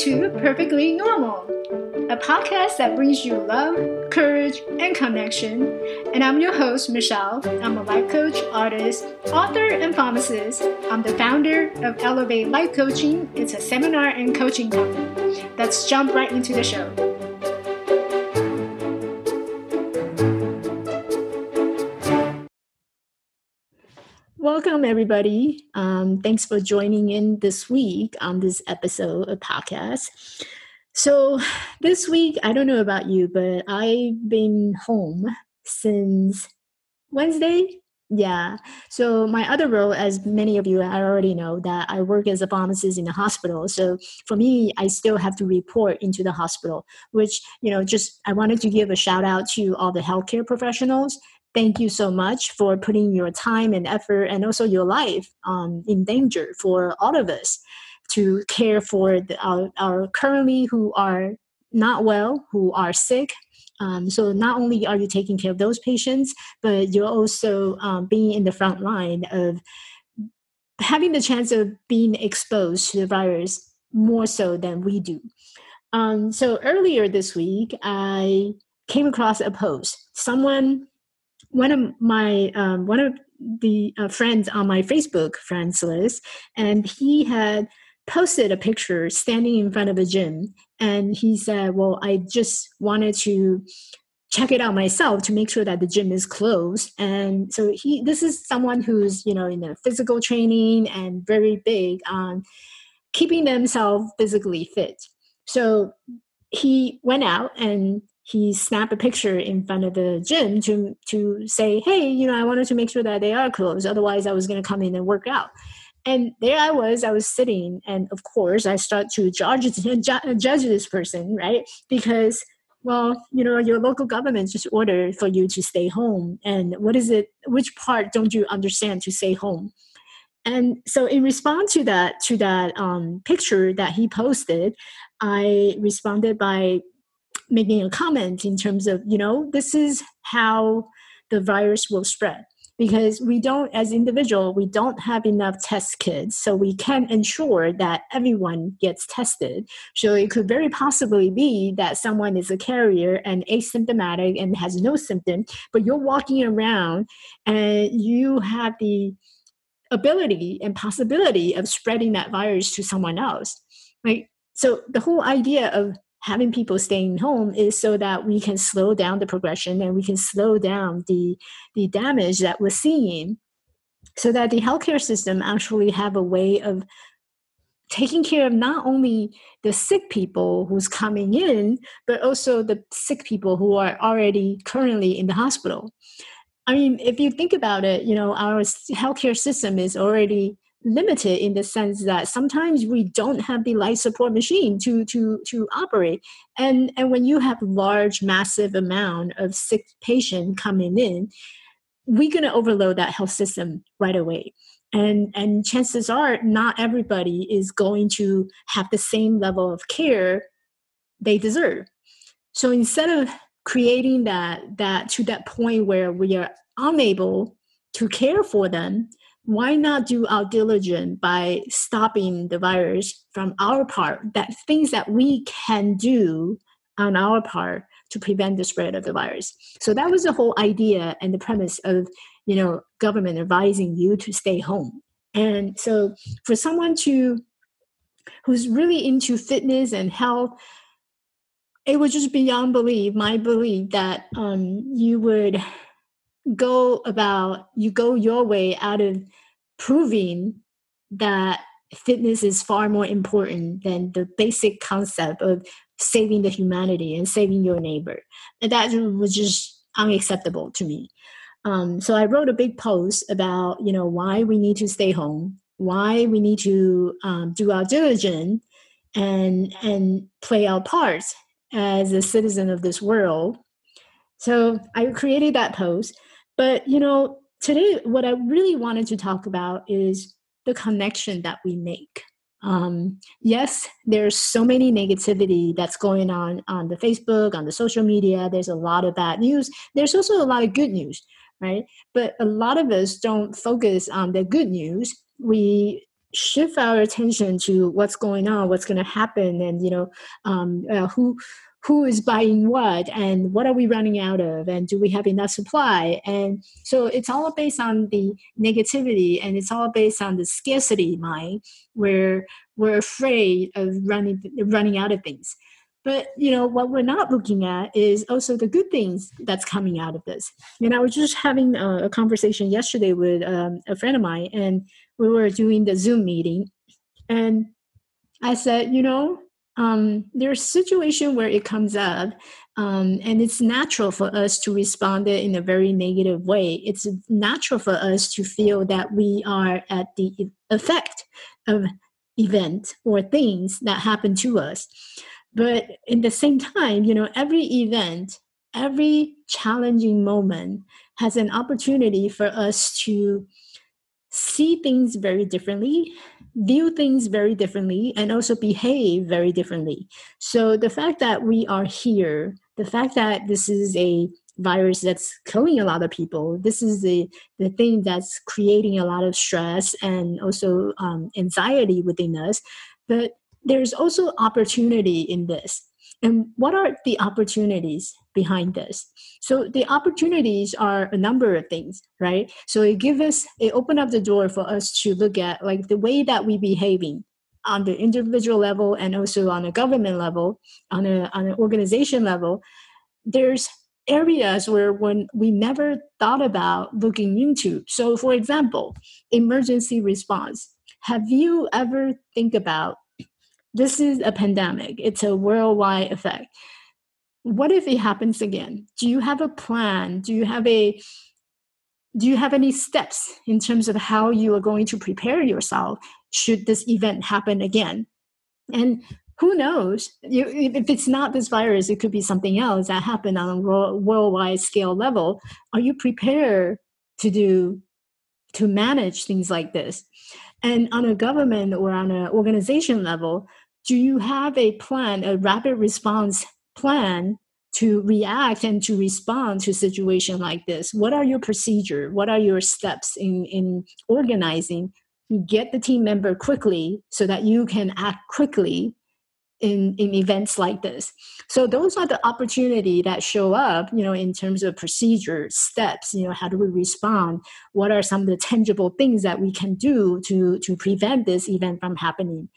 to Perfectly Normal, a podcast that brings you love, courage, and connection. And I'm your host, Michelle. I'm a life coach, artist, author, and pharmacist. I'm the founder of Elevate Life Coaching. It's a seminar and coaching company. Let's jump right into the show. Welcome, everybody. Um, thanks for joining in this week on this episode of podcast. So, this week, I don't know about you, but I've been home since Wednesday. Yeah. So, my other role, as many of you I already know, that I work as a pharmacist in the hospital. So, for me, I still have to report into the hospital, which, you know, just I wanted to give a shout out to all the healthcare professionals thank you so much for putting your time and effort and also your life um, in danger for all of us to care for the, our, our currently who are not well, who are sick. Um, so not only are you taking care of those patients, but you're also um, being in the front line of having the chance of being exposed to the virus more so than we do. Um, so earlier this week, I came across a post. Someone one of my um, one of the uh, friends on my Facebook friends list, and he had posted a picture standing in front of a gym, and he said, "Well, I just wanted to." check it out myself to make sure that the gym is closed and so he this is someone who's you know in a physical training and very big on keeping themselves physically fit so he went out and he snapped a picture in front of the gym to to say, "Hey, you know, I wanted to make sure that they are closed. Otherwise, I was going to come in and work out." And there I was, I was sitting, and of course, I start to judge judge this person, right? Because well, you know, your local government just ordered for you to stay home, and what is it? Which part don't you understand to stay home? And so, in response to that to that um, picture that he posted, I responded by making a comment in terms of you know this is how the virus will spread. Because we don't as individual we don't have enough test kits so we can't ensure that everyone gets tested. So it could very possibly be that someone is a carrier and asymptomatic and has no symptom but you're walking around and you have the ability and possibility of spreading that virus to someone else right? So the whole idea of having people staying home is so that we can slow down the progression and we can slow down the the damage that we're seeing so that the healthcare system actually have a way of taking care of not only the sick people who's coming in but also the sick people who are already currently in the hospital. I mean if you think about it you know our healthcare system is already limited in the sense that sometimes we don't have the life support machine to to to operate. And and when you have large massive amount of sick patient coming in we're going to overload that health system right away. And and chances are not everybody is going to have the same level of care they deserve. So instead of creating that that to that point where we are unable to care for them why not do our diligence by stopping the virus from our part that things that we can do on our part to prevent the spread of the virus? So that was the whole idea and the premise of you know government advising you to stay home. And so for someone to who's really into fitness and health it was just beyond belief my belief that um, you would go about you go your way out of proving that fitness is far more important than the basic concept of saving the humanity and saving your neighbor. And that was just unacceptable to me. Um, so i wrote a big post about you know why we need to stay home why we need to um, do our diligence and and play our parts as a citizen of this world. So i created that post but you know, today what I really wanted to talk about is the connection that we make. Um, yes, there's so many negativity that's going on on the Facebook, on the social media. There's a lot of bad news. There's also a lot of good news, right? But a lot of us don't focus on the good news. We shift our attention to what's going on, what's going to happen, and you know, um, uh, who who is buying what and what are we running out of and do we have enough supply? And so it's all based on the negativity and it's all based on the scarcity mind where we're afraid of running running out of things. But you know what we're not looking at is also the good things that's coming out of this. And i was just having a, a conversation yesterday with um, a friend of mine and we were doing the zoom meeting and i said you know um, there's situation where it comes up um, and it's natural for us to respond in a very negative way. It's natural for us to feel that we are at the effect of event or things that happen to us. But in the same time you know every event every challenging moment has an opportunity for us to see things very differently view things very differently and also behave very differently so the fact that we are here the fact that this is a virus that's killing a lot of people this is the the thing that's creating a lot of stress and also um, anxiety within us but there's also opportunity in this. And what are the opportunities behind this? So the opportunities are a number of things, right? So it give us, it open up the door for us to look at like the way that we behaving on the individual level and also on a government level, on a on an organization level. There's areas where when we never thought about looking into. So for example, emergency response. Have you ever think about this is a pandemic, it's a worldwide effect. What if it happens again? Do you have a plan? Do you have a do you have any steps in terms of how you are going to prepare yourself should this event happen again? And who knows? You, if it's not this virus, it could be something else that happened on a worldwide scale level. Are you prepared to do to manage things like this? And on a government or on an organization level, do you have a plan, a rapid response plan to react and to respond to a situation like this? What are your procedure? What are your steps in, in organizing? To get the team member quickly so that you can act quickly in, in events like this. So those are the opportunity that show up, you know, in terms of procedure, steps, you know, how do we respond? What are some of the tangible things that we can do to, to prevent this event from happening?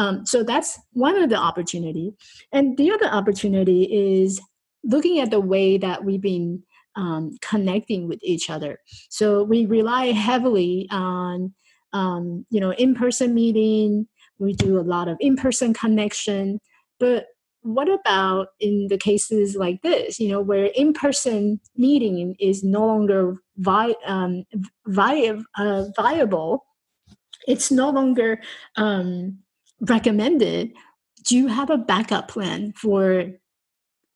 Um, so that's one of the opportunity. And the other opportunity is looking at the way that we've been um, connecting with each other. So we rely heavily on, um, you know, in-person meeting, we do a lot of in-person connection but what about in the cases like this you know where in-person meeting is no longer vi- um, vi- uh, viable it's no longer um, recommended do you have a backup plan for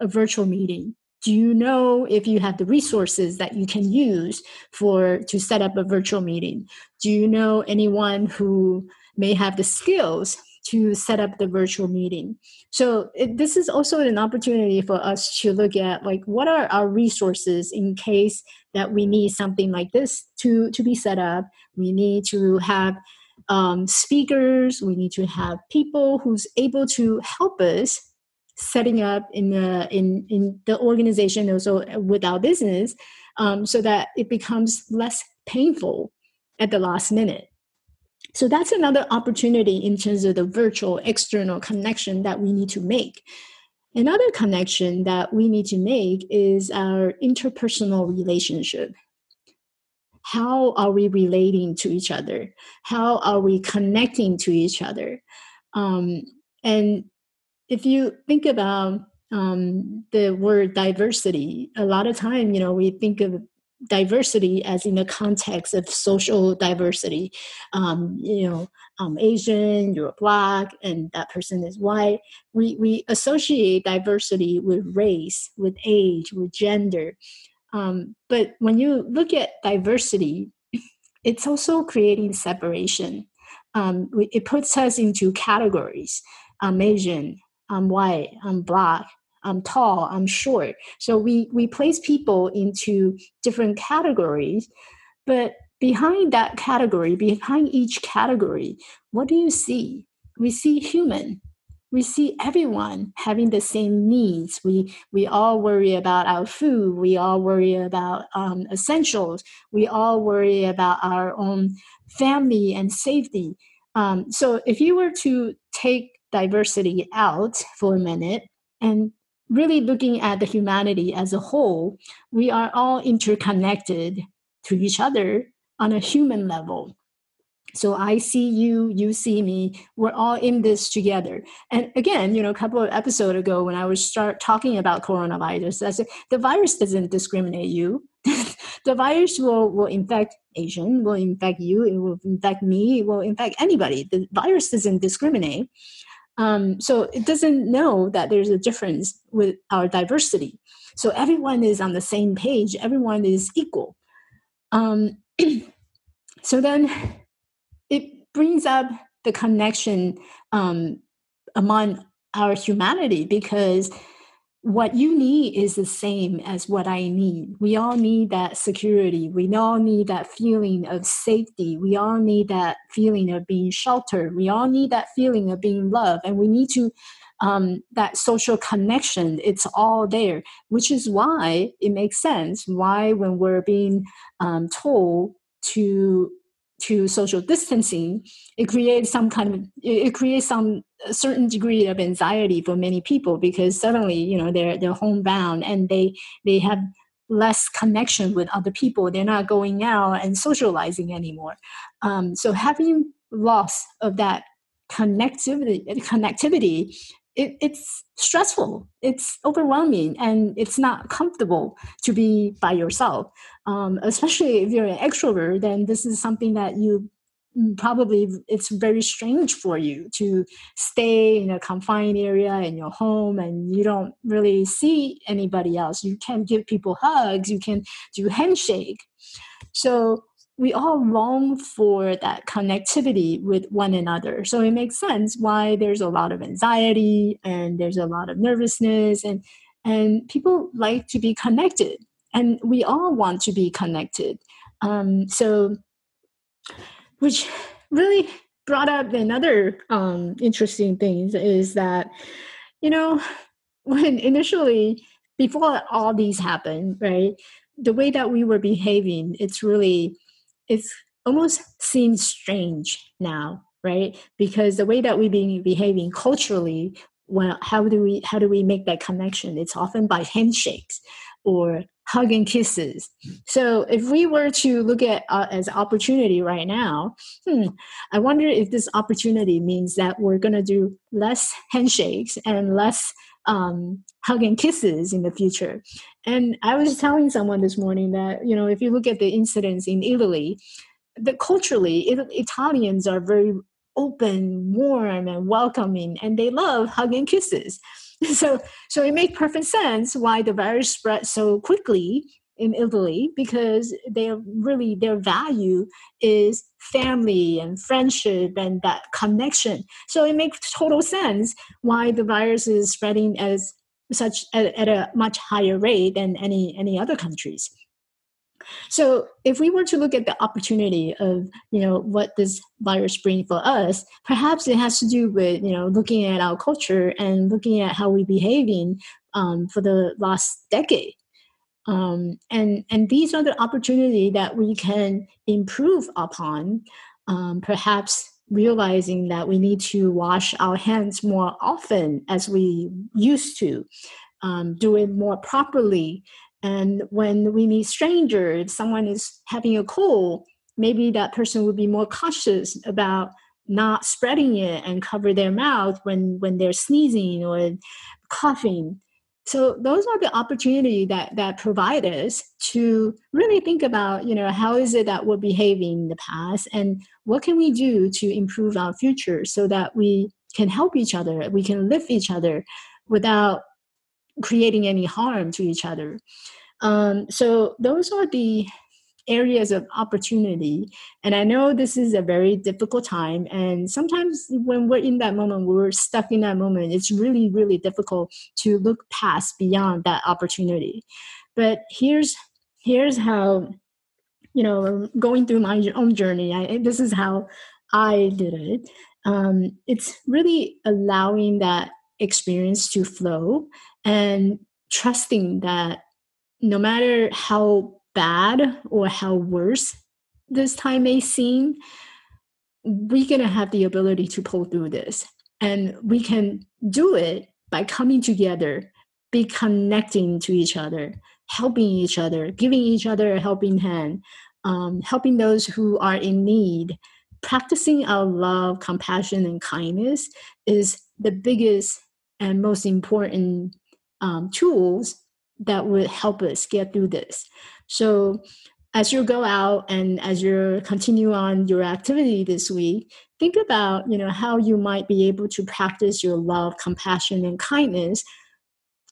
a virtual meeting do you know if you have the resources that you can use for to set up a virtual meeting do you know anyone who may have the skills to set up the virtual meeting. So it, this is also an opportunity for us to look at like what are our resources in case that we need something like this to to be set up. We need to have um, speakers. We need to have people who's able to help us setting up in the in in the organization also with our business, um, so that it becomes less painful at the last minute. So that's another opportunity in terms of the virtual external connection that we need to make. Another connection that we need to make is our interpersonal relationship. How are we relating to each other? How are we connecting to each other? Um, and if you think about um, the word diversity, a lot of time, you know, we think of diversity as in the context of social diversity. Um, you know, I'm Asian, you're black, and that person is white. We we associate diversity with race, with age, with gender. Um, but when you look at diversity, it's also creating separation. Um, it puts us into categories. I'm Asian, I'm white, I'm black, I'm tall, I'm short. So we we place people into different categories, but behind that category, behind each category, what do you see? We see human. We see everyone having the same needs. We we all worry about our food. We all worry about um, essentials. We all worry about our own family and safety. Um, so if you were to take diversity out for a minute and really looking at the humanity as a whole, we are all interconnected to each other on a human level. So I see you, you see me. We're all in this together. And again, you know, a couple of episodes ago when I was start talking about coronavirus, I said the virus doesn't discriminate you. the virus will, will infect Asian, will infect you, it will infect me, it will infect anybody. The virus doesn't discriminate. Um, so it doesn't know that there's a difference with our diversity. So everyone is on the same page, everyone is equal. Um, so then brings up the connection um, among our humanity because what you need is the same as what I need. We all need that security. We all need that feeling of safety. We all need that feeling of being sheltered. We all need that feeling of being loved. And we need to, um, that social connection, it's all there, which is why it makes sense why, when we're being um, told to to social distancing, it creates some kind of it creates some certain degree of anxiety for many people because suddenly you know they're they're homebound and they they have less connection with other people. They're not going out and socializing anymore. Um, so having loss of that connectivity connectivity it, it's stressful. It's overwhelming and it's not comfortable to be by yourself. Um, especially if you're an extrovert then this is something that you mm, probably it's very strange for you to stay in a confined area in your home and you don't really see anybody else. You can't give people hugs. You can do handshake. So we all long for that connectivity with one another. So it makes sense why there's a lot of anxiety and there's a lot of nervousness and and people like to be connected and we all want to be connected. Um, so which really brought up another um, interesting thing is that you know when initially before all these happened right the way that we were behaving it's really it's almost seems strange now, right? Because the way that we've been behaving culturally, well, how do we how do we make that connection? It's often by handshakes or hug and kisses. So if we were to look at uh, as opportunity right now, hmm, I wonder if this opportunity means that we're going to do less handshakes and less um, hug and kisses in the future. And I was telling someone this morning that you know if you look at the incidents in Italy, that culturally it, Italians are very open, warm, and welcoming, and they love hug and kisses. So so it makes perfect sense why the virus spread so quickly in Italy because they really their value is family and friendship and that connection. So it makes total sense why the virus is spreading as such at, at a much higher rate than any any other countries. So if we were to look at the opportunity of you know what this virus brings for us, perhaps it has to do with you know looking at our culture and looking at how we're behaving um, for the last decade. Um, and and these are the opportunity that we can improve upon. Um, perhaps realizing that we need to wash our hands more often as we used to, um, do it more properly. And when we meet strangers, if someone is having a cold, maybe that person would be more cautious about not spreading it and cover their mouth when when they're sneezing or coughing so those are the opportunity that that provide us to really think about you know how is it that we're behaving in the past and what can we do to improve our future so that we can help each other we can lift each other without creating any harm to each other. Um, so those are the areas of opportunity. And I know this is a very difficult time. And sometimes when we're in that moment, we're stuck in that moment, it's really, really difficult to look past beyond that opportunity. But here's here's how you know, going through my own journey, I, this is how I did it. Um, it's really allowing that experience to flow and trusting that no matter how bad or how worse this time may seem, we're going to have the ability to pull through this. And we can do it by coming together, be connecting to each other, helping each other, giving each other a helping hand, um, helping those who are in need. Practicing our love, compassion, and kindness is the biggest and most important um, tools that would help us get through this. So, as you go out and as you continue on your activity this week, think about you know how you might be able to practice your love, compassion, and kindness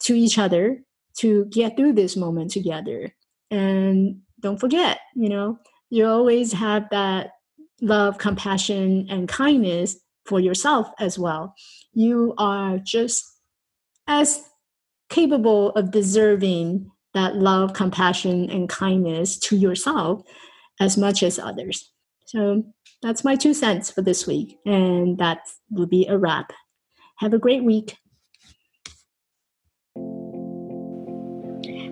to each other to get through this moment together. And don't forget, you know, you always have that love, compassion, and kindness for yourself as well. You are just as capable of deserving that love, compassion, and kindness to yourself as much as others. So that's my two cents for this week. And that will be a wrap. Have a great week.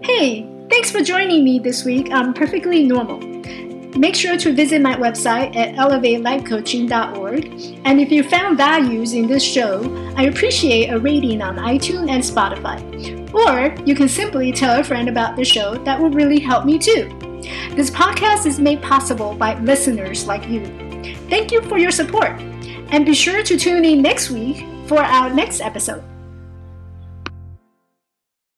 Hey, thanks for joining me this week on Perfectly Normal. Make sure to visit my website at elevatelifecoaching.org. And if you found values in this show, I appreciate a rating on iTunes and Spotify. Or you can simply tell a friend about the show, that will really help me too. This podcast is made possible by listeners like you. Thank you for your support. And be sure to tune in next week for our next episode.